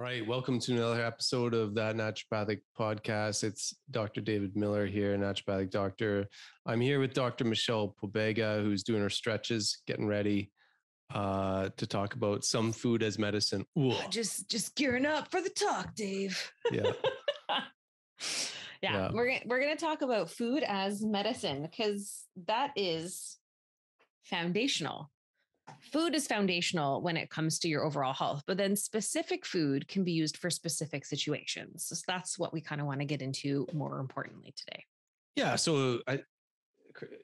All right, welcome to another episode of that naturopathic podcast. It's Dr. David Miller here, naturopathic doctor. I'm here with Dr. Michelle Pobega, who's doing her stretches, getting ready uh, to talk about some food as medicine. Ooh, Just just gearing up for the talk, Dave. yeah, yeah, Yeah. we're gonna, we're going to talk about food as medicine because that is foundational. Food is foundational when it comes to your overall health, but then specific food can be used for specific situations. So that's what we kind of want to get into more importantly today. yeah. So I,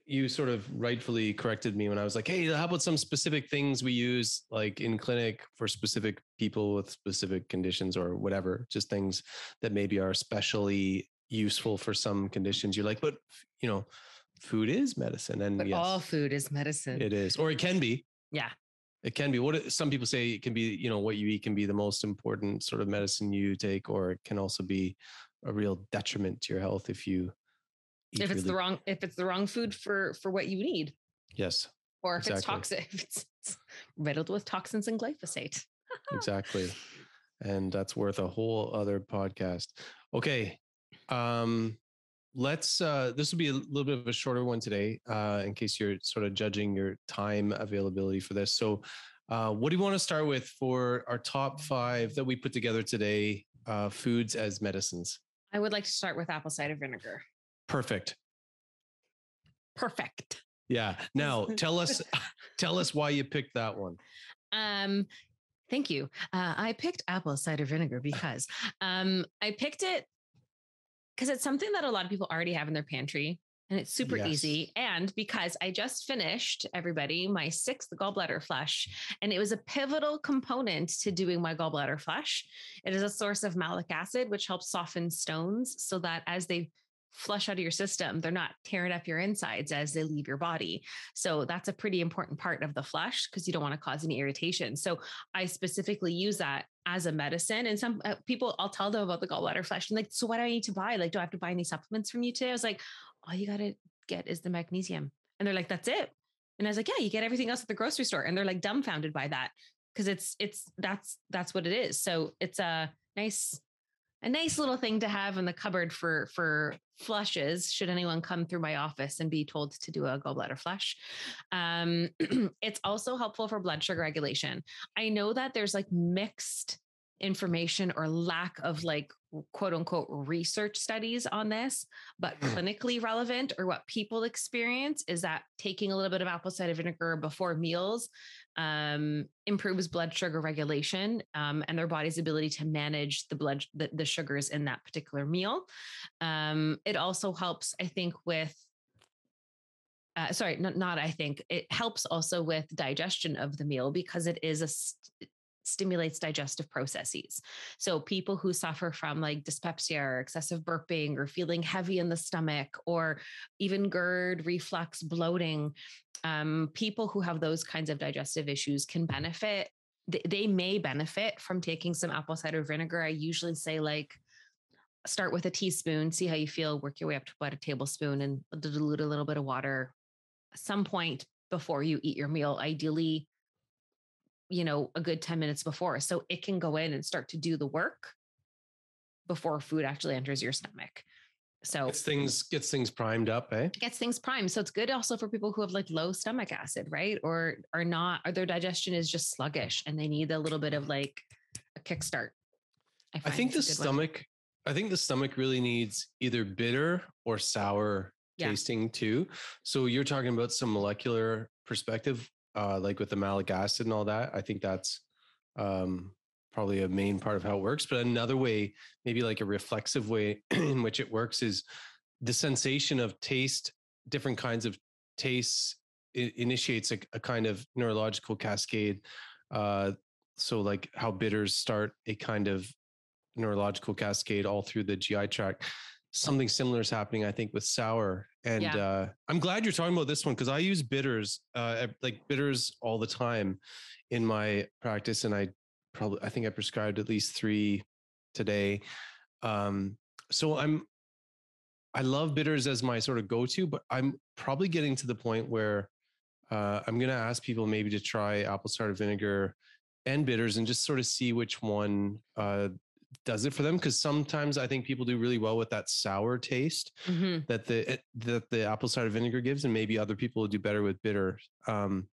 you sort of rightfully corrected me when I was like, "Hey, how about some specific things we use like in clinic for specific people with specific conditions or whatever, just things that maybe are especially useful for some conditions." You're like, "But you know, food is medicine," and yes, all food is medicine. it is, or it can be. Yeah. It can be. What some people say it can be. You know, what you eat can be the most important sort of medicine you take, or it can also be a real detriment to your health if you. eat If it's the wrong if it's the wrong food for for what you need Yes, or if it's toxic if it's, it's riddled with toxins and glyphosate. exactly and that's worth a whole other podcast okay um let's uh this will be a little bit of a shorter one today uh in case you're sort of judging your time availability for this so uh what do you want to start with for our top five that we put together today uh foods as medicines I would like to start with apple cider vinegar. perfect Perfect. yeah now tell us tell us why you picked that one Um, thank you. Uh, I picked apple cider vinegar because um, I picked it because it's something that a lot of people already have in their pantry. And it's super Yes. easy. And because I just finished, everybody, my sixth gallbladder flush, and it was a pivotal component to doing my gallbladder flush. It is a source of malic acid, which helps soften stones so that as they flush out of your system, they're not tearing up your insides as they leave your body. So that's a pretty important part of the flush because you don't want to cause any irritation. So I specifically use that as a medicine. And some uh, people, I'll tell them about the gallbladder flush and like, so what do I need to buy? Like, do I have to buy any supplements from you today? I was like, all you got to get is the magnesium. And they're like, that's it. And I was like, yeah, you get everything else at the grocery store. And they're like dumbfounded by that because it's, it's, that's, that's what it is. So it's a nice, a nice little thing to have in the cupboard for, for flushes. Should anyone come through my office and be told to do a gallbladder flush. Um, it's also helpful for blood sugar regulation. I know that there's like mixed information or lack of like quote unquote research studies on this, but clinically relevant or what people experience is that taking a little bit of apple cider vinegar before meals um, improves blood sugar regulation um, and their body's ability to manage the blood the, the sugars in that particular meal. Um, it also helps, I think, with uh, sorry, not, not I think it helps also with digestion of the meal because it is a stimulates digestive processes. So people who suffer from like dyspepsia or excessive burping or feeling heavy in the stomach or even GERD, reflux, bloating, um, people who have those kinds of digestive issues can benefit. They may benefit from taking some apple cider vinegar. I usually say like start with a teaspoon, see how you feel, work your way up to about a tablespoon and dilute a little bit of water some point before you eat your meal, ideally, you know, a good 10 minutes before. So it can go in and start to do the work before food actually enters your stomach. So gets things gets things primed up, eh? Gets things primed. So it's good also for people who have like low stomach acid, right? Or are not, or their digestion is just sluggish and they need a little bit of like a kickstart. I, I think the stomach, one. I think the stomach really needs either bitter or sour yeah. tasting too. So you're talking about some molecular perspective, uh, like with the malic acid and all that. I think that's um, probably a main part of how it works. But another way, maybe like a reflexive way in which it works, is the sensation of taste, different kinds of tastes. It initiates a, a kind of neurological cascade. Uh, so, like how bitters start a kind of neurological cascade all through the GI tract something similar is happening, I think, with sour. And yeah. uh, I'm glad you're talking about this one because I use bitters, uh, like bitters all the time in my practice. And I probably, I think I prescribed at least three today. Um, so I'm, I love bitters as my sort of go to, but I'm probably getting to the point where uh, I'm going to ask people maybe to try apple cider vinegar and bitters and just sort of see which one uh, does it for them because sometimes I think people do really well with that sour taste mm-hmm. that the eh, that the apple cider vinegar gives, and maybe other people will do better with bitter. Um,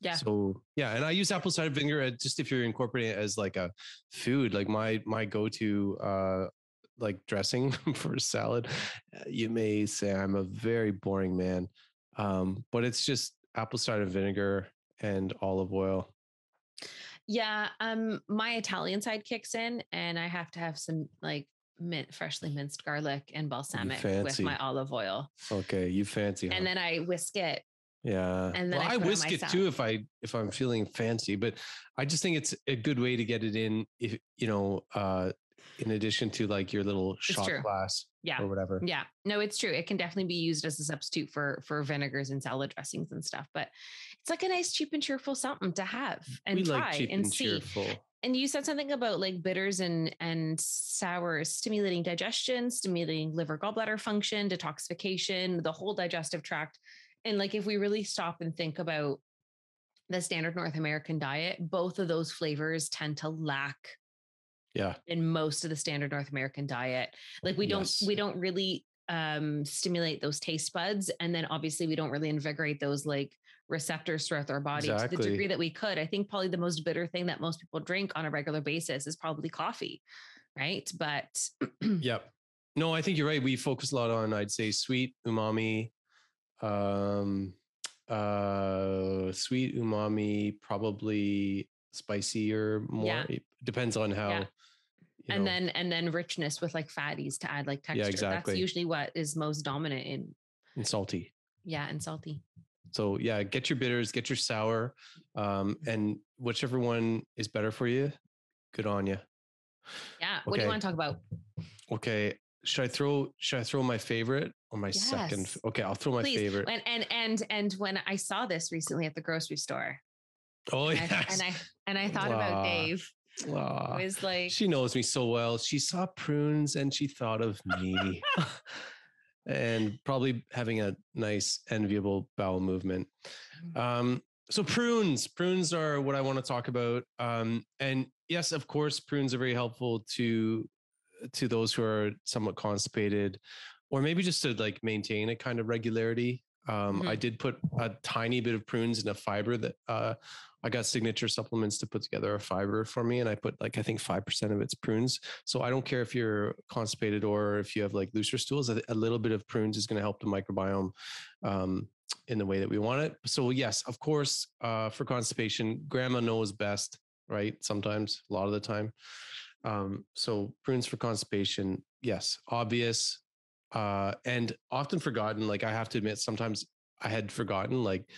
yeah. So yeah, and I use apple cider vinegar just if you're incorporating it as like a food, like my my go to uh, like dressing for salad. Uh, you may say I'm a very boring man, um, but it's just apple cider vinegar and olive oil yeah, um, my Italian side kicks in, and I have to have some like mint, freshly minced garlic and balsamic with my olive oil. Okay, you fancy. And then I whisk it. Yeah, and then well, I, I whisk it too if I if I'm feeling fancy, but I just think it's a good way to get it in. If you know, uh, in addition to like your little shot glass yeah or whatever yeah no it's true it can definitely be used as a substitute for for vinegars and salad dressings and stuff but it's like a nice cheap and cheerful something to have and we try like and, and, see cheerful. and you said something about like bitters and and sours stimulating digestion stimulating liver gallbladder function detoxification the whole digestive tract and like if we really stop and think about the standard north american diet both of those flavors tend to lack yeah in most of the standard north american diet like we yes. don't we don't really um stimulate those taste buds and then obviously we don't really invigorate those like receptors throughout our body exactly. to the degree that we could i think probably the most bitter thing that most people drink on a regular basis is probably coffee right but yep no i think you're right we focus a lot on i'd say sweet umami um uh sweet umami probably spicy or more yeah. it depends on how yeah and know. then and then richness with like fatties to add like texture. Yeah, exactly. That's usually what is most dominant in and salty. Yeah, and salty. So yeah, get your bitters, get your sour, um, and whichever one is better for you, good on you. Yeah. What okay. do you want to talk about? Okay. Should I throw should I throw my favorite or my yes. second? Okay, I'll throw my Please. favorite. And and and and when I saw this recently at the grocery store. Oh yeah. And I and I thought about Dave Aww. was like she knows me so well. She saw prunes and she thought of me. and probably having a nice enviable bowel movement. Mm. Um, so prunes, prunes are what I want to talk about. Um, and yes, of course, prunes are very helpful to to those who are somewhat constipated, or maybe just to like maintain a kind of regularity. Um, mm-hmm. I did put a tiny bit of prunes in a fiber that uh, I got signature supplements to put together a fiber for me, and I put like I think five percent of it's prunes. So I don't care if you're constipated or if you have like looser stools. A, little bit of prunes is going to help the microbiome um, in the way that we want it. So yes, of course, uh, for constipation, grandma knows best, right? Sometimes, a lot of the time. Um, so prunes for constipation, yes, obvious, uh, and often forgotten. Like I have to admit, sometimes I had forgotten. Like.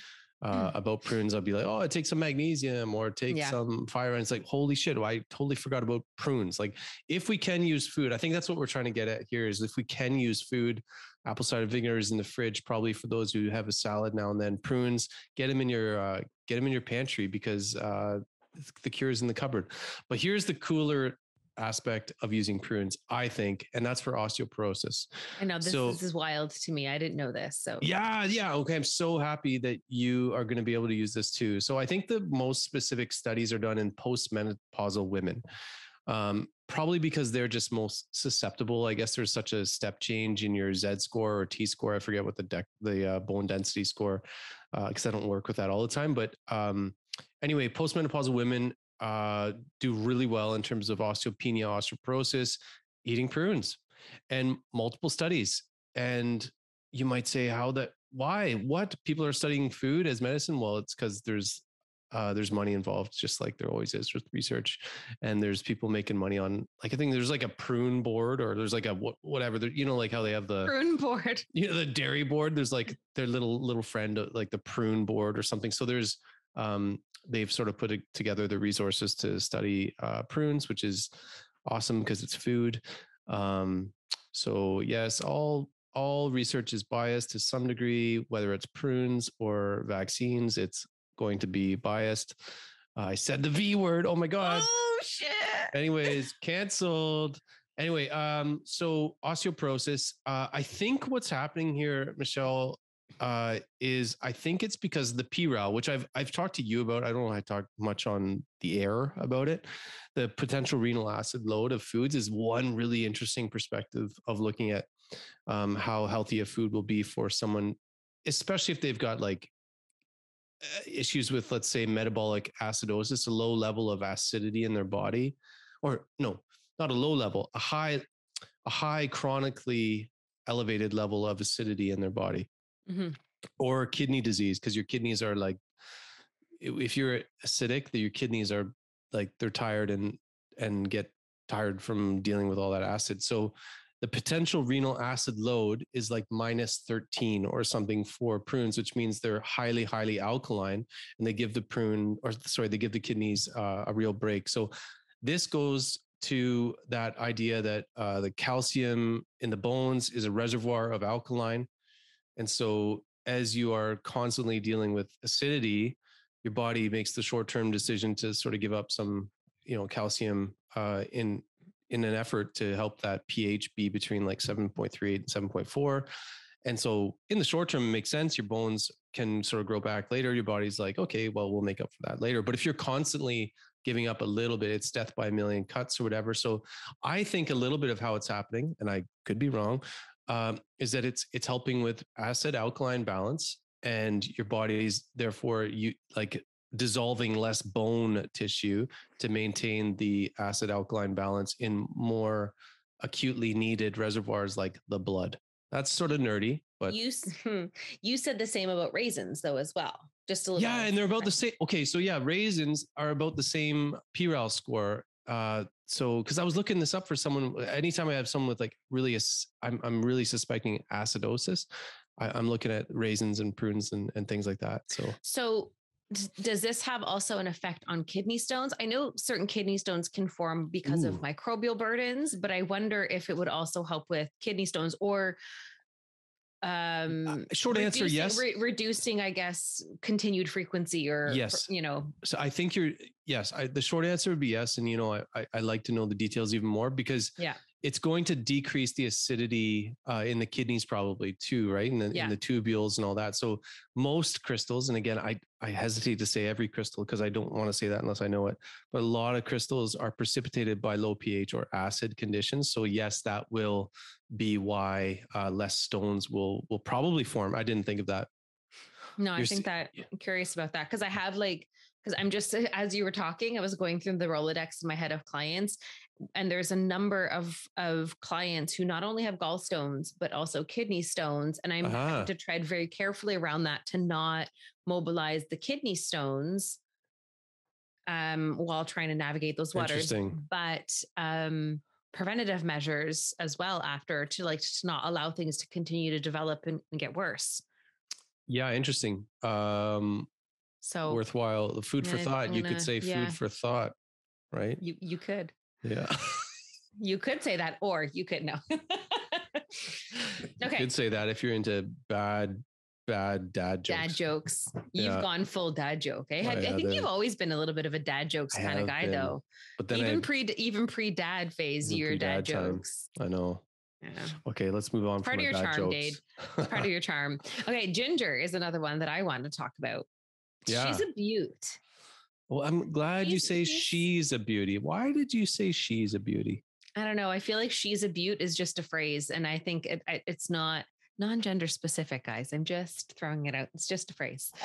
Uh, about prunes, I'll be like, oh, take some magnesium or take Yeah. some fire. And it's like, holy shit, I totally forgot about prunes. Like, if we can use food, I think that's what we're trying to get at here is if we can use food, apple cider vinegar is in the fridge, probably for those who have a salad now and then. Prunes, get them in your uh, get them in your pantry because uh, the cure is in the cupboard. But here's the cooler aspect of using prunes, I think, and that's for osteoporosis. I know this, So- this is wild to me. I didn't know this. So Yeah, yeah. Okay. I'm so happy that you are going to be able to use this too. So I think the most specific studies are done in postmenopausal women. Um, probably because they're just most susceptible. I guess there's such a step change in your Z score or T score. I forget what the dec- the uh, bone density score, because I don't work with that all the time. But um, anyway, postmenopausal women uh, do really well in terms of osteopenia, osteoporosis, eating prunes, and multiple studies. And you might say, how that? Why? What? People are studying food as medicine? Well, it's because there's uh, there's money involved, just like there always is with research, and there's people making money on. Like I think there's like a prune board, or there's like a what, whatever. You know, like how they have the prune board. you know the dairy board there's like their little little friend uh, like the prune board or something so there's um they've sort of put together the resources to study uh prunes which is awesome because it's food um so yes all all research is biased to some degree whether it's prunes or vaccines it's going to be biased. Uh, i said the v word oh my god. Oh shit. anyways canceled. Anyway um so osteoporosis uh i think what's happening here michelle uh is i think it's because the PRAL, which i've i've talked to you about i don't know i talked much on the air about it the potential renal acid load of foods is one really interesting perspective of looking at um how healthy a food will be for someone especially if they've got like uh, issues with let's say metabolic acidosis a low level of acidity in their body or no not a low level a high a high chronically elevated level of acidity in their body Mhm. or kidney disease because your kidneys are like if you're acidic that your kidneys are like they're tired and and get tired from dealing with all that acid so the potential renal acid load is like minus 13 or something for prunes which means they're highly highly alkaline and they give the prune or sorry they give the kidneys uh, a real break so this goes to that idea that uh, the calcium in the bones is a reservoir of alkaline and so as you are constantly dealing with acidity your body makes the short-term decision to sort of give up some you know calcium uh, in in an effort to help that ph be between like 7.38 and 7.4 and so in the short term it makes sense your bones can sort of grow back later your body's like okay well we'll make up for that later. But if you're constantly giving up a little bit it's death by a million cuts or whatever so i think a little bit of how it's happening and i could be wrong um, is that it's it's helping with acid alkaline balance and your body's therefore you like dissolving less bone tissue to maintain the acid alkaline balance in more acutely needed reservoirs like the blood that's sort of nerdy but you hmm, you said the same about raisins though as well. Just a little. yeah and they're about the same okay so yeah raisins are about the same PRAL score uh so because i was looking this up for someone anytime i have someone with like really a, i'm, I'm really suspecting acidosis I, i'm looking at raisins and prunes and, and things like that so So does this have also an effect on kidney stones? I know certain kidney stones can form because of microbial burdens, but I wonder if it would also help with kidney stones or um short answer yes re- reducing i guess continued frequency or Yes. you know so i think you're yes I, the short answer would be yes and you know I, I i like to know the details even more because Yeah. It's going to decrease the acidity uh, in the kidneys probably too right? In the, Yeah. in the tubules and all that. So most crystals and again i i hesitate to say every crystal because i don't want to say that unless i know it but a lot of crystals are precipitated by low ph or acid conditions. So yes that will be why uh, less stones will will probably form. I didn't think of that. No i You're think s- that i'm curious about that because i have like because i'm just as you were talking i was going through the rolodex in my head of clients and there's a number of of clients who not only have gallstones but also kidney stones and i'm Ah. having to tread very carefully around that to not mobilize the kidney stones um while trying to navigate those waters Interesting. but um preventative measures as well after to like to not allow things to continue to develop and, and get worse Yeah, interesting. Um, So worthwhile. Food for thought. I'm You could say yeah. food for thought, right? you you could Yeah. you could say that, or you could no. Okay. You could say that if you're into bad, bad dad jokes. Dad jokes. You've Yeah. gone full dad joke. Eh? Oh, Have- I think you've always been a little bit of a dad jokes I kind of guy, been, though. But then Even I, pre even pre dad phase, your dad time. jokes. I know. Yeah. Okay, let's move on. Part from of your charm, jokes. Dade. It's part of your charm. Okay, Ginger is another one that I want to talk about. Yeah. She's a beaut. Well, I'm glad you say she's- she's a beauty. Why did you say she's a beauty? I don't know. I feel like she's a beaut is just a phrase, and I think it, it's not non-gender specific, guys. I'm just throwing it out. It's just a phrase.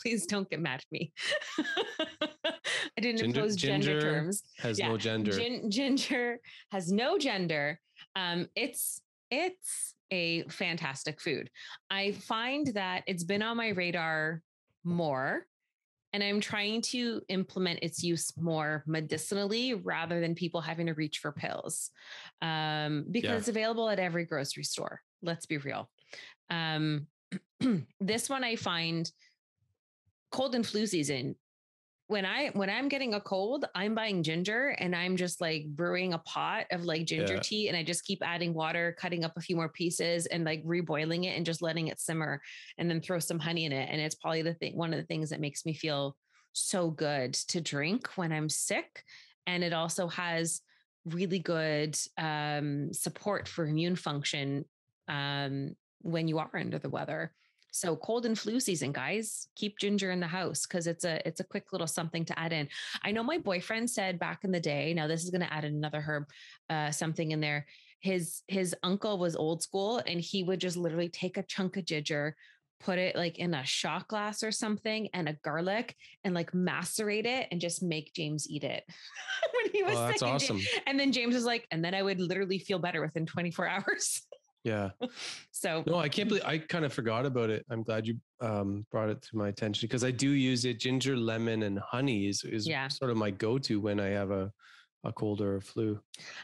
Please don't get mad at me. I didn't Ginger- impose gender ginger terms. Has Yeah, no gender. Gin- ginger has no gender. Um, it's it's a fantastic food. I find that it's been on my radar more, and I'm trying to implement its use more medicinally rather than people having to reach for pills, um, because Yeah. it's available at every grocery store. Let's be real. Um, this one I find cold and flu season when I when I'm getting a cold, I'm buying ginger and I'm just like brewing a pot of like ginger Yeah. tea and I just keep adding water, cutting up a few more pieces and like reboiling it and just letting it simmer and then throw some honey in it and it's probably the thing one of the things that makes me feel so good to drink when I'm sick and it also has really good um, support for immune function um, when you are under the weather. So cold and flu season, guys, keep ginger in the house because it's a it's a quick little something to add in. I know my boyfriend said back in the day. Now this is going to add another herb, uh, something in there. His his uncle was old school, and he would just literally take a chunk of ginger, put it like in a shot glass or something, and a garlic, and like macerate it, and just make James eat it when he was Oh, that's sick. And Ja- awesome. And then James was like, and then I would literally feel better within 24 hours. Yeah. so No, I can't believe I kind of forgot about it. I'm glad you um, brought it to my attention because I do use it. Ginger, lemon, and honey is, is Yeah. sort of my go-to when I have a, a cold or a flu.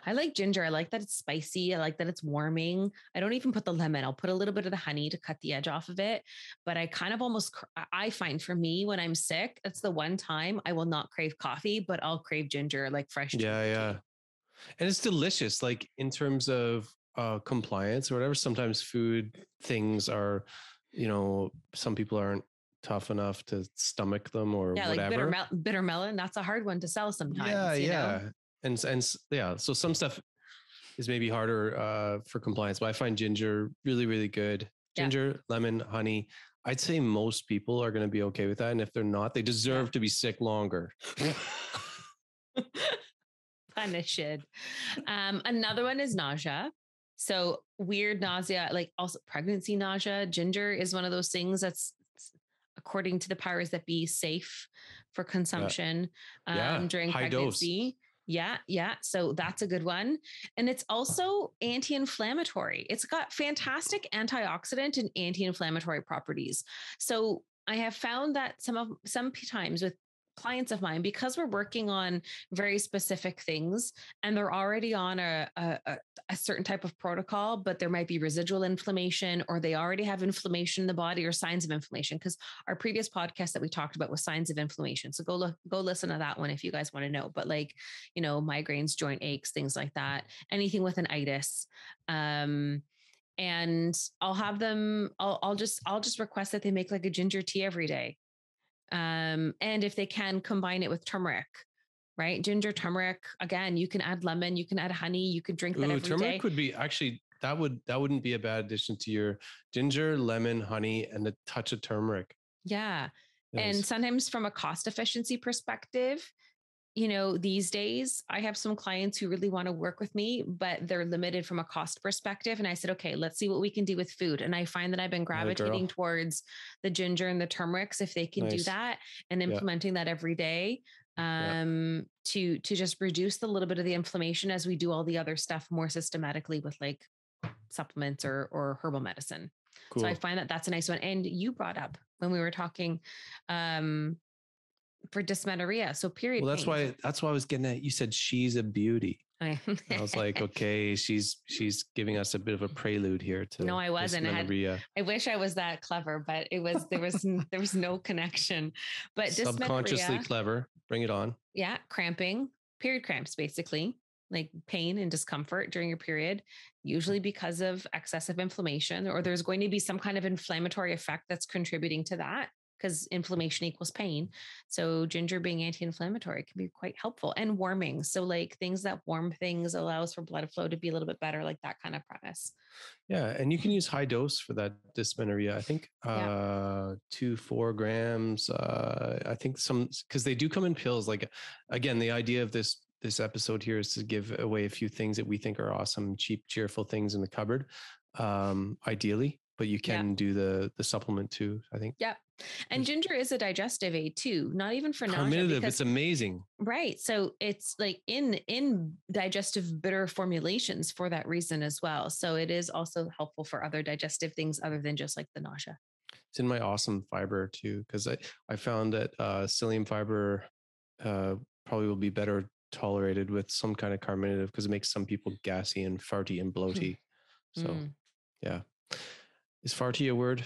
I like ginger. I like that it's spicy. I like that it's warming. I don't even put the lemon. I'll put a little bit of the honey to cut the edge off of it. But I kind of almost, cr- I- find for me when I'm sick, that's the one time I will not crave coffee, but I'll crave ginger, like fresh. Yeah, ginger yeah. And it's delicious. Like in terms of uh, compliance or whatever, sometimes food things are, you know, some people aren't tough enough to stomach them or Yeah, like whatever. bitter, mel- bitter melon. That's a hard one to sell sometimes. yeah, you know? yeah. And and yeah, so some stuff is maybe harder uh, for compliance, but I find ginger really, really good. Yeah. Ginger, lemon, honey. I'd say most people are going to be okay with that, and if they're not, they deserve to be sick longer. Punished. Um, another one is nausea. So weird nausea, like also pregnancy nausea. Ginger is one of those things that's according to the powers that be safe for consumption um, Yeah, during high dose. pregnancy. Yeah, yeah. So that's a good one. And it's also anti inflammatory. It's got fantastic antioxidant and anti inflammatory properties. So I have found that some of some times with clients of mine, because we're working on very specific things and they're already on a, a, a- certain type of protocol, but there might be residual inflammation or they already have inflammation in the body or signs of inflammation. Because our previous podcast that we talked about was signs of inflammation. So go look, go listen to that one if you guys want to know. But like, you know, migraines, joint aches, things like that, anything with an itis. Um, and I'll have them, I'll, I'll just, I'll just request that they make like a ginger tea every day. Um, and if they can combine it with turmeric, right? Ginger, turmeric. Again, you can add lemon, you can add honey, you could drink that Ooh, every day. turmeric would be actually that would that wouldn't be a bad addition to your ginger, lemon, honey, and a touch of turmeric. yeah. And sometimes from a cost efficiency perspective, you know, these days I have some clients who really want to work with me, but they're limited from a cost perspective. And I said, okay, let's see what we can do with food. And I find that I've been gravitating towards the ginger and the turmerics if they can do that and Yeah. implementing that every day Yeah. um to to just reduce the little bit of the inflammation as we do all the other stuff more systematically with like supplements or or herbal medicine. cool. So I find that that's a nice one. And you brought up when we were talking um, for dysmenorrhea. So period. well, that's pain. why that's why I was getting at. You said she's a beauty. I, I was like, okay, she's she's giving us a bit of a prelude here to No, I wasn't. I had- dysmenorrhea. I wish I was that clever, but it was there was there was no connection. But subconsciously clever. Bring it on. yeah, cramping, period cramps, basically like pain and discomfort during your period, usually because of excessive inflammation, or there's going to be some kind of inflammatory effect that's contributing to that because inflammation equals pain. So ginger being anti-inflammatory can be quite helpful and warming. So like things that warm things allows for blood flow to be a little bit better, like that kind of premise. Yeah, and you can use high dose for that dysmenorrhea. I think Yeah. uh two, four grams. Uh I think some because they do come in pills. Like again, the idea of this this episode here is to give away a few things that we think are awesome, cheap, cheerful things in the cupboard. Um, ideally, but you Yeah. can do the the supplement too, I think. Yeah. And ginger is a digestive aid too, not even for nausea. Because- it's amazing. Right. So it's like in in digestive bitter formulations for that reason as well. So it is also helpful for other digestive things other than just like the nausea. It's in my awesome fiber too, because I I found that uh, psyllium fiber uh, probably will be better tolerated with some kind of carminative because it makes some people gassy and farty and bloaty. So Mm, yeah, is farty a word?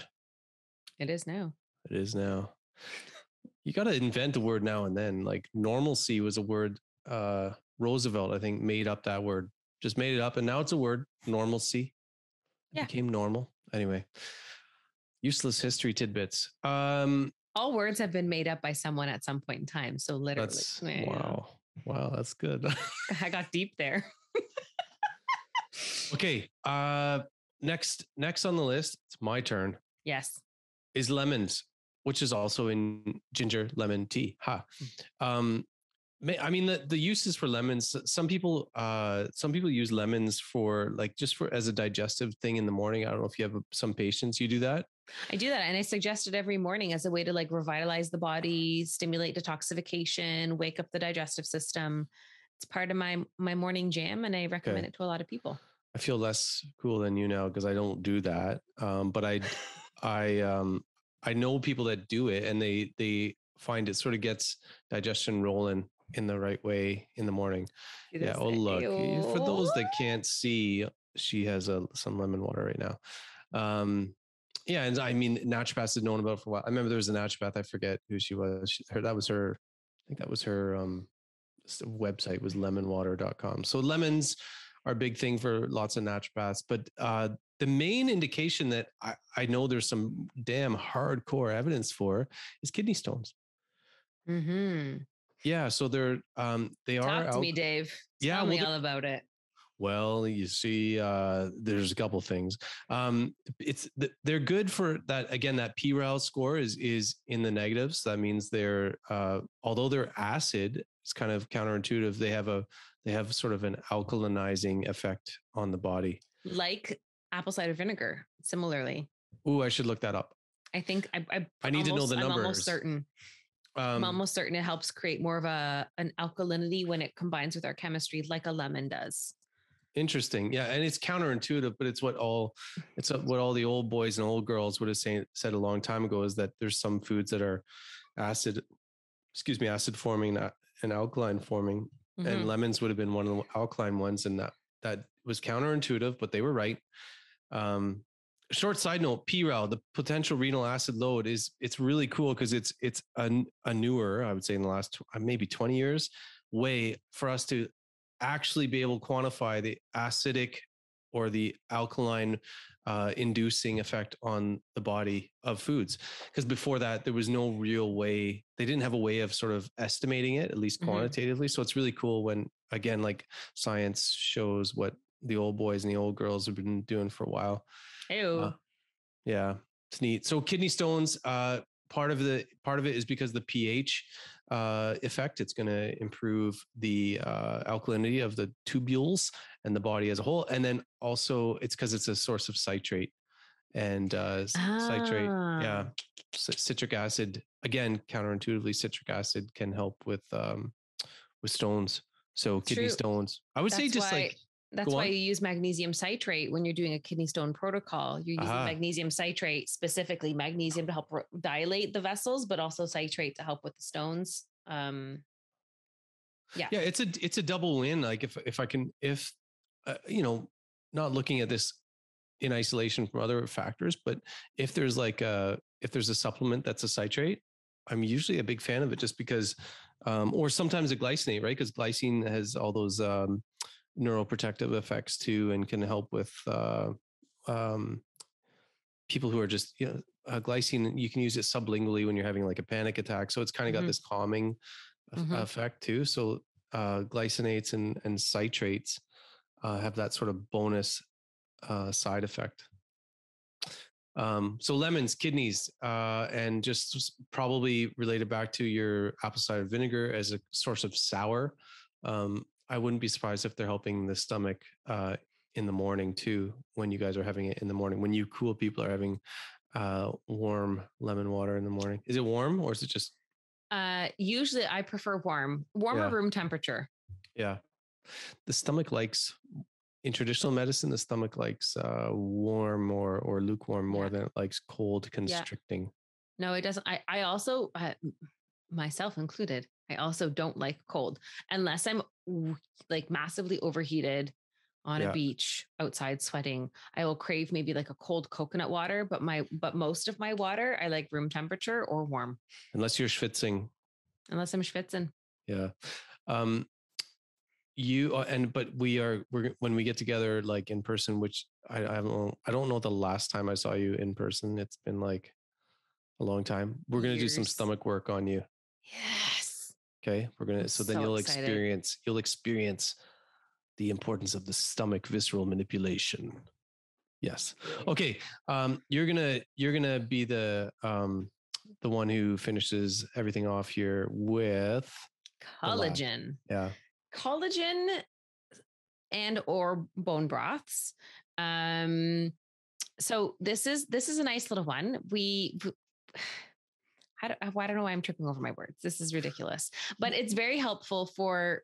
it is now. It is now. You got to invent a word now and then. Like normalcy was a word. Uh, Roosevelt, I think, made up that word. Just made it up, and now it's a word. Normalcy. It Yeah. became normal. Anyway, useless history tidbits. Um, All words have been made up by someone at some point in time. So literally, That's yeah, wow. Wow, that's good. I got deep there. okay. Uh next next on the list, it's my turn, yes. is lemons, which is also in ginger lemon tea. Ha. Um ma- I mean the, the uses for lemons. Some people, uh, some people use lemons for like just for as a digestive thing in the morning. I don't know if you have some patients you do that. I do that. And I suggest it every morning as a way to like revitalize the body, stimulate detoxification, wake up the digestive system. It's part of my my morning jam and I recommend Okay. it to a lot of people. I feel less cool than you now because I don't do that. Um, but I, I, um, I know people that do it, and they they find it sort of gets digestion rolling in the right way in the morning. Yeah. Oh look, y- for those that can't see, she has a some lemon water right now. Um, yeah, and I mean, naturopaths had known about it for a while. I remember there was a naturopath. I forget who she was. She, her that was her. I think that was her um, website was lemonwater.com. So lemons are a big thing for lots of naturopaths. But uh, the main indication that I, I know there's some damn hardcore evidence for is kidney stones. hmm Yeah, so they're um, they are Talk to me, Dave. Yeah, Tell well, me all about it. Well, you see, uh, there's a couple things. Um, it's they're good for that. Again, that PRAL score is is in the negatives. That means they're uh, although they're acid, it's kind of counterintuitive. They have a they have sort of an alkalinizing effect on the body. Like apple cider vinegar, similarly. Ooh, I should look that up. I think I, I, I need to know the numbers. I'm almost certain. I'm Um, almost certain it helps create more of a an alkalinity when it combines with our chemistry, like a lemon does. Interesting. Yeah, and it's counterintuitive, but it's what all it's what all the old boys and old girls would have say, said a long time ago is that there's some foods that are acid, excuse me, acid forming and alkaline forming, Mhm. and lemons would have been one of the alkaline ones, and that that was counterintuitive, but they were right. Um, short side note: PRAL, the potential renal acid load, is it's really cool because it's it's a, a newer, I would say, in the last tw- uh, maybe 20 years, way for us to actually be able to quantify the acidic or the alkaline uh, inducing effect on the body of foods. Because before that, there was no real way, they didn't have a way of sort of estimating it, at least Mhm. quantitatively. So it's really cool when, again, like science shows what the old boys and the old girls have been doing for a while. Ew. Uh, Yeah, it's neat. So kidney stones, uh, part of the part of it is because the pH uh, effect. It's going to improve the uh, alkalinity of the tubules and the body as a whole, and then also it's because it's a source of citrate and uh, c- citrate. Yeah, Ah. citric acid. Again, counterintuitively, citric acid can help with um, with stones. So kidney true. stones. I would say just why- like That's Go why on. you use magnesium citrate when you're doing a kidney stone protocol. You're using Aha. magnesium citrate, specifically magnesium to help ro- dilate the vessels, but also citrate to help with the stones. Um, Yeah. yeah it's a it's a double win like if if i can if uh, you know not looking at this in isolation from other factors but if there's like a if there's a supplement that's a citrate i'm usually a big fan of it just because um or sometimes a glycinate right because glycine has all those um neuroprotective effects too and can help with uh um people who are just you know uh, glycine you can use it sublingually when you're having like a panic attack so it's kind of got Mhm. this calming Mhm. effect too so uh glycinates and and citrates uh, have that sort of bonus uh side effect um so lemons kidneys uh and just probably related back to your apple cider vinegar as a source of sour um i wouldn't be surprised if they're helping the stomach uh in the morning too when you guys are having it in the morning when you cool people are having uh warm lemon water in the morning is it warm or is it just Uh, usually I prefer warm, warmer Yeah. room temperature. yeah the stomach likes in traditional medicine the stomach likes uh warm or or lukewarm more Yeah. than it likes cold constricting Yeah. No, it doesn't. I, I also, uh, myself included, I also don't like cold unless I'm like massively overheated on Yeah. a beach outside sweating. I will crave maybe like a cold coconut water, but my, but most of my water, I like room temperature or warm, unless you're schwitzing unless I'm schwitzing. yeah um you uh, and but we are we're when we get together like in person which i i don't know i don't know the last time i saw you in person it's been like a long time we're going to do some stomach work on you Yes. okay we're going to I'm so then so you'll excited. experience you'll experience the importance of the stomach visceral manipulation yes okay um you're gonna you're gonna be the um the one who finishes everything off here with. Collagen. yeah collagen and or bone broths um so this is this is a nice little one we w- I don't, I don't know why I'm tripping over my words. This is ridiculous, but it's very helpful for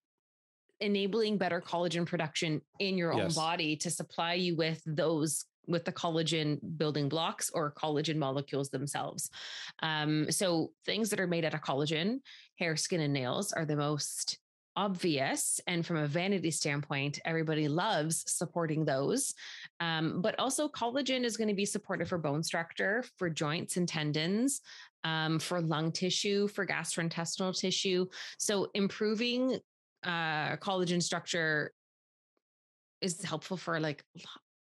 enabling better collagen production in your own body to supply you with those with the collagen building blocks or collagen molecules themselves. Um, so things that are made out of collagen, hair, skin, and nails are the most obvious. And from a vanity standpoint, everybody loves supporting those. Um, but also, collagen is going to be supportive for bone structure, for joints and tendons, um, for lung tissue, for gastrointestinal tissue. So, improving uh, collagen structure is helpful for like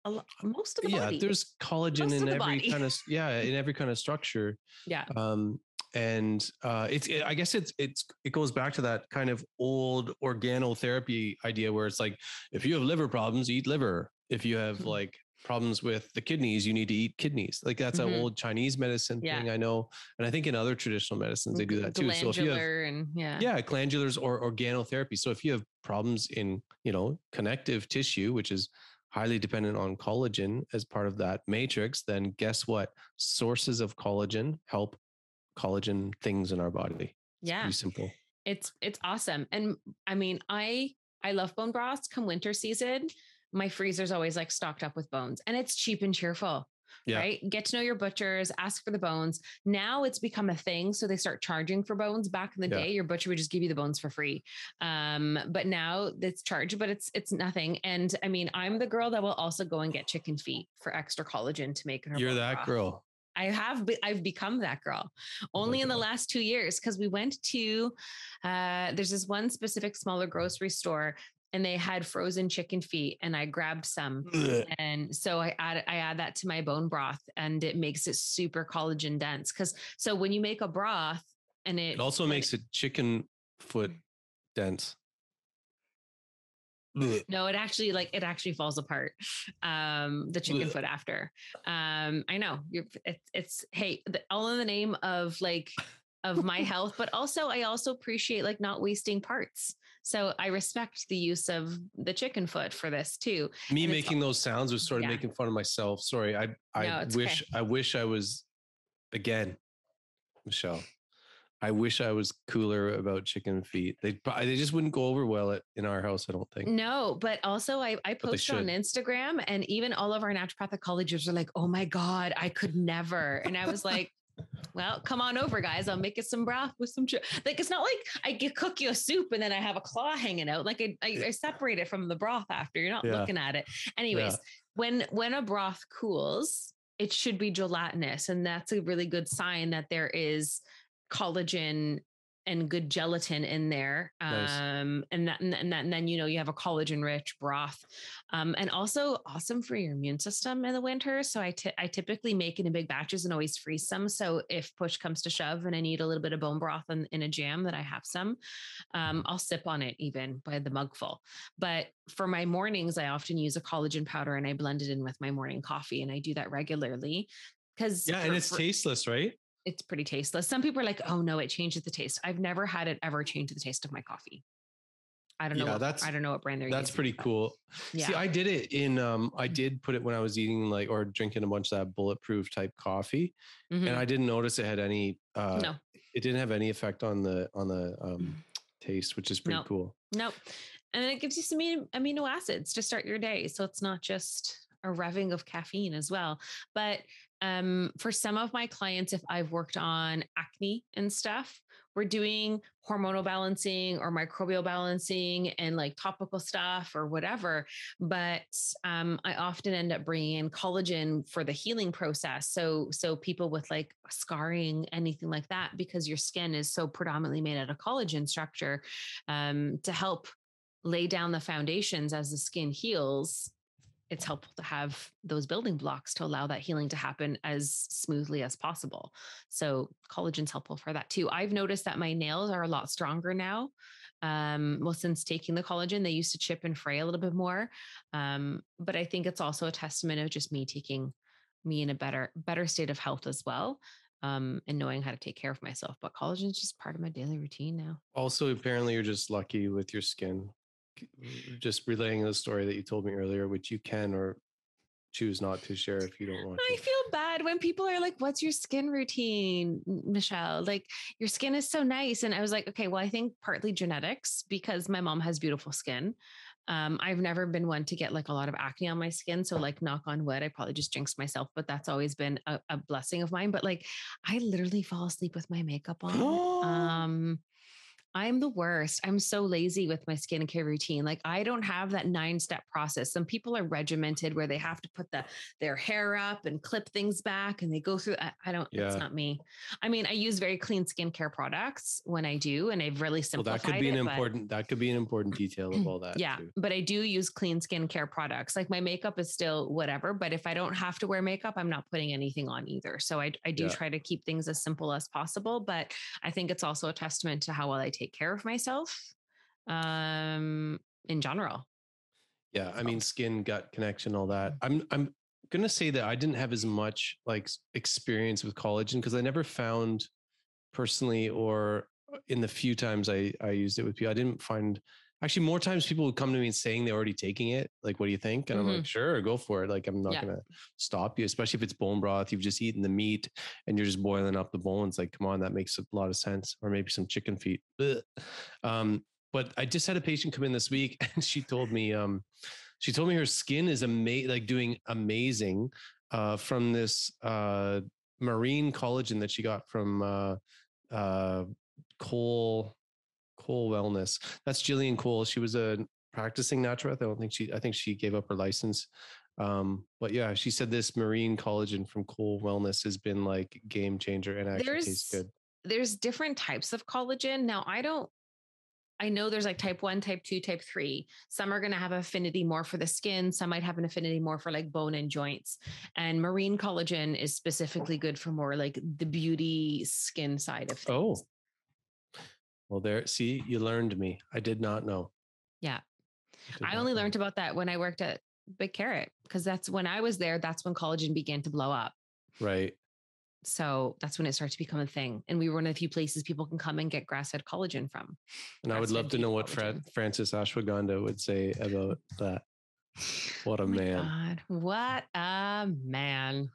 a lot, most of the body. yeah body. there's collagen Most in every body. kind of yeah in every kind of structure yeah. um and uh it's it, i guess it's it's it goes back to that kind of old organotherapy idea where it's like if you have liver problems eat liver if you have Mhm. like problems with the kidneys you need to eat kidneys like that's Mhm. an old chinese medicine Yeah. thing i know and i think in other traditional medicines they do that too so if you have and yeah. yeah glandulars or organotherapy so if you have problems in you know connective tissue which is highly dependent on collagen as part of that matrix then guess what sources of collagen help collagen things in our body it's Yeah. pretty simple it's it's awesome and i mean i i love bone broths come winter season my freezer's always like stocked up with bones and it's cheap and cheerful Yeah. right get to know your butchers ask for the bones now it's become a thing so they start charging for bones back in the Yeah. day your butcher would just give you the bones for free um but now it's charged but it's it's nothing and i mean i'm the girl that will also go and get chicken feet for extra collagen to make her you're that broth. girl I have be- I've become that girl Oh only in the last two years because we went to uh, there's this one specific smaller grocery store and they had frozen chicken feet and I grabbed some. Ugh. and so I add I add that to my bone broth and it makes it super collagen dense because so when you make a broth and it it also makes it chicken foot dense No, it actually like it actually falls apart. Um, the chicken foot after. Um, I know you're it's it's hey, the, all in the name of like of my health, but also I also appreciate like not wasting parts. So I respect the use of the chicken foot for this too. me making those sounds was sort of Yeah. making fun of myself sorry i i No, wish i wish i was again michelle i wish i was cooler about chicken feet they they just wouldn't go over well at, in our house i don't think No, but also I, I post on. Instagram and even all of our naturopathic colleagues are like, oh my God, I could never. And I was like, Well, come on over, guys. I'll make you some broth with some like. It's not like I get cook you a soup and then I have a claw hanging out. Like I, I, I separate it from the broth after. You're not Yeah. looking at it. Anyways, Yeah. when when a broth cools, it should be gelatinous, and that's a really good sign that there is collagen and good gelatin in there. Um, and that, and that, and that, and then, you know, you have a collagen rich broth. Um, and also awesome for your immune system in the winter. So I I typically make it in big batches and always freeze some. So if push comes to shove and I need a little bit of bone broth in, in a jam that I have some, um, I'll sip on it even by the mugful. But for my mornings, I often use a collagen powder and I blend it in with my morning coffee. And I do that regularly because Yeah, and it's tasteless, right? It's pretty tasteless. Some people are like, "Oh no, it changes the taste." I've never had it ever change the taste of my coffee. I don't know. Yeah, what, that's- I don't know what brand they're That's using, pretty cool. Yeah. See, I did it in um I did put it when I was eating like or drinking a bunch of that bulletproof type coffee Mhm. and I didn't notice it had any uh no, it didn't have any effect on the on the um taste, which is pretty No. cool. no, and then it gives you some amino- amino acids to start your day, so it's not just a revving of caffeine as well. But um, for some of my clients, if I've worked on acne and stuff, we're doing hormonal balancing or microbial balancing and like topical stuff or whatever. But um, I often end up bringing in collagen for the healing process. So, so people with like scarring, anything like that, because your skin is so predominantly made out of collagen structure, um, to help lay down the foundations as the skin heals it's helpful to have those building blocks to allow that healing to happen as smoothly as possible. So collagen's helpful for that too. I've noticed that my nails are a lot stronger now. Um, well, since taking the collagen, they used to chip and fray a little bit more. Um, but I think it's also a testament of just me taking me in a better, better state of health as well. Um, and knowing how to take care of myself. But collagen is just part of my daily routine now. Also, apparently you're just lucky with your skin. C- Just relaying the story that you told me earlier, which you can or choose not to share if you don't want I to. feel bad when people are like, What's your skin routine, Michelle? Like, your skin is so nice. And I was like, Okay, well, I think partly genetics because my mom has beautiful skin. Um, I've never been one to get like a lot of acne on my skin. So, like, knock on wood, I probably just jinxed myself, but that's always been a, a blessing of mine. But like, I literally fall asleep with my makeup on. um, I'm the worst. I'm so lazy with my skincare routine. Like I don't have that nine step process. Some people are regimented where they have to put the their hair up and clip things back and they go through I, I don't Yeah. it's not me. I mean, I use very clean skincare products when I do and I've really simplified well, that could be an it, but- important that could be an important detail of all that. yeah, too. but I do use clean skincare products. Like my makeup is still whatever, but if I don't have to wear makeup, I'm not putting anything on either. So I, I do Yeah. try to keep things as simple as possible. But I think it's also a testament to how well I take care of myself um, in general. Yeah, I mean skin, gut connection, all that. Mm. I'm I'm gonna say that I didn't have as much like experience with collagen because I never found personally or uh, in the few times I I used it with people, I didn't find actually more times people would come to me and saying they're already taking it. Like, what do you think? And I'm like, sure, go for it. Like, I'm not Mm-hmm. Yeah. gonna stop you, especially if it's bone broth. You've just eaten the meat and you're just boiling up the bones. Like, come on, that makes a lot of sense. Or maybe some chicken feet. Um, but I just had a patient come in this week and she told me, um, she told me her skin is amazing, like doing amazing uh, from this uh, marine collagen that she got from uh, uh, Cole Cole Wellness. That's Jillian Cole. She was a practicing naturopath. I don't think she. I think she gave up her license. Um, but yeah, she said this marine collagen from Cole Wellness has been like game changer and actually tastes good. There's different types of collagen. Now, I don't. I know there's like type one, type two, type three. Some are going to have affinity more for the skin. Some might have an affinity more for like bone and joints. And marine collagen is specifically good for more like the beauty skin side of things. Oh, well, there. See, you learned me. I did not know. Yeah. did I only know. learned about that when I worked at Big Carrot because that's when I was there. That's when collagen began to blow up. Right. So that's when it starts to become a thing. And we were one of the few places people can come and get grass fed collagen from. And I would love to know what. Fran- Francis Ashwagandha would say about that. What a Oh man. God, what a man.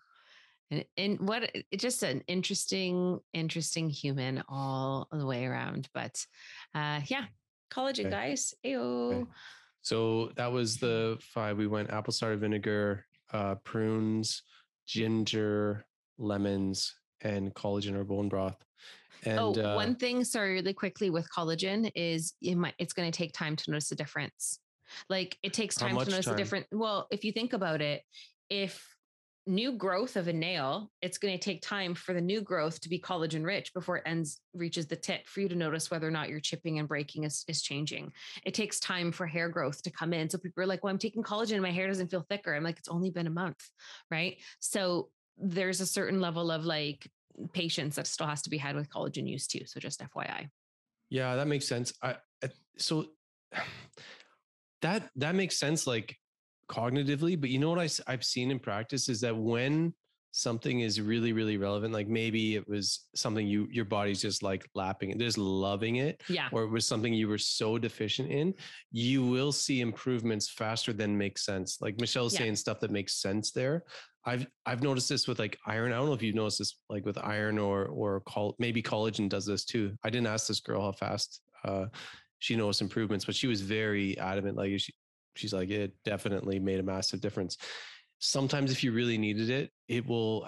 And, and what it's just an interesting, interesting human all the way around. But uh yeah, collagen Okay. guys. Ayo. So that was the five. We went apple cider vinegar, uh, prunes, ginger, lemons, and collagen or bone broth. And oh, uh, one thing, sorry, really quickly with collagen is it might it's going to take time to notice a difference. Like it takes time to notice time? a different. Well, if you think about it, if new growth of a nail, it's going to take time for the new growth to be collagen rich before it ends reaches the tip for you to notice whether or not your chipping and breaking is, is changing. It takes time for hair growth to come in. So people are like, well, I'm taking collagen, and my hair doesn't feel thicker. I'm like, it's only been a month, right? So there's a certain level of like patience that still has to be had with collagen use too. So just FYI. Yeah, that makes sense. I, I so that that makes sense like cognitively, but you know what I, I've seen in practice is that when something is really really relevant, like maybe it was something you your body's just like lapping it, just loving it, Yeah. or it was something you were so deficient in, you will see improvements faster than makes sense. Like Michelle's Yeah. saying stuff that makes sense there. I've I've noticed this with like iron. I don't know if you've noticed this like with iron or or col- maybe collagen does this too. I didn't ask this girl how fast uh, she noticed improvements, but she was very adamant. Like she, she's like it definitely made a massive difference. Sometimes if you really needed it, it will.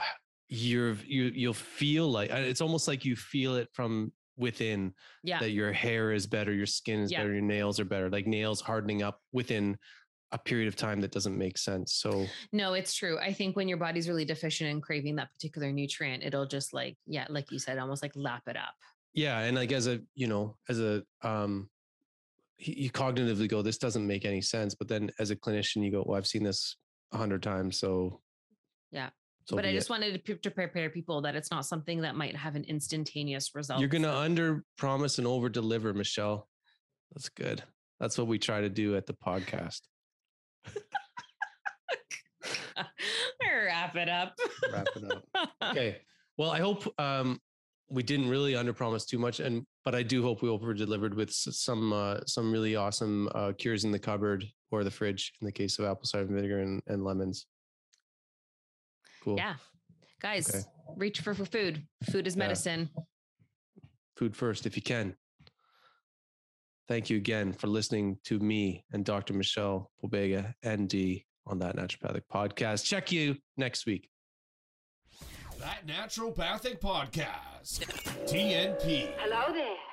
You're you you'll feel like uh, it's almost like you feel it from within Yeah. that your hair is better, your skin is Yeah. better, your nails are better, like nails hardening up within a period of time that doesn't make sense. So No, it's true. I think when your body's really deficient and craving that particular nutrient, it'll just like, yeah, like you said, almost like lap it up. yeah, and like as a you know as a um, you cognitively go, this doesn't make any sense, but then as a clinician, you go, well, I've seen this a hundred times, so Yeah. so but I just it. wanted to, to prepare people that it's not something that might have an instantaneous result. you're gonna So- under promise and over deliver, Michelle. That's good. That's what we try to do at the podcast. wrap it up. Wrap it up. okay. Well, I hope um, we didn't really underpromise too much, and but I do hope we over delivered with some uh, some really awesome uh, cures in the cupboard or the fridge in the case of apple cider vinegar and, and lemons. Cool. Yeah. Guys, Okay. reach for, for food. Food is Yeah. medicine. Food first, if you can. Thank you again for listening to me and Dr. Michelle Pobega, ND, on that naturopathic podcast. Check you next week. That Naturopathic Podcast. TNP. Hello there.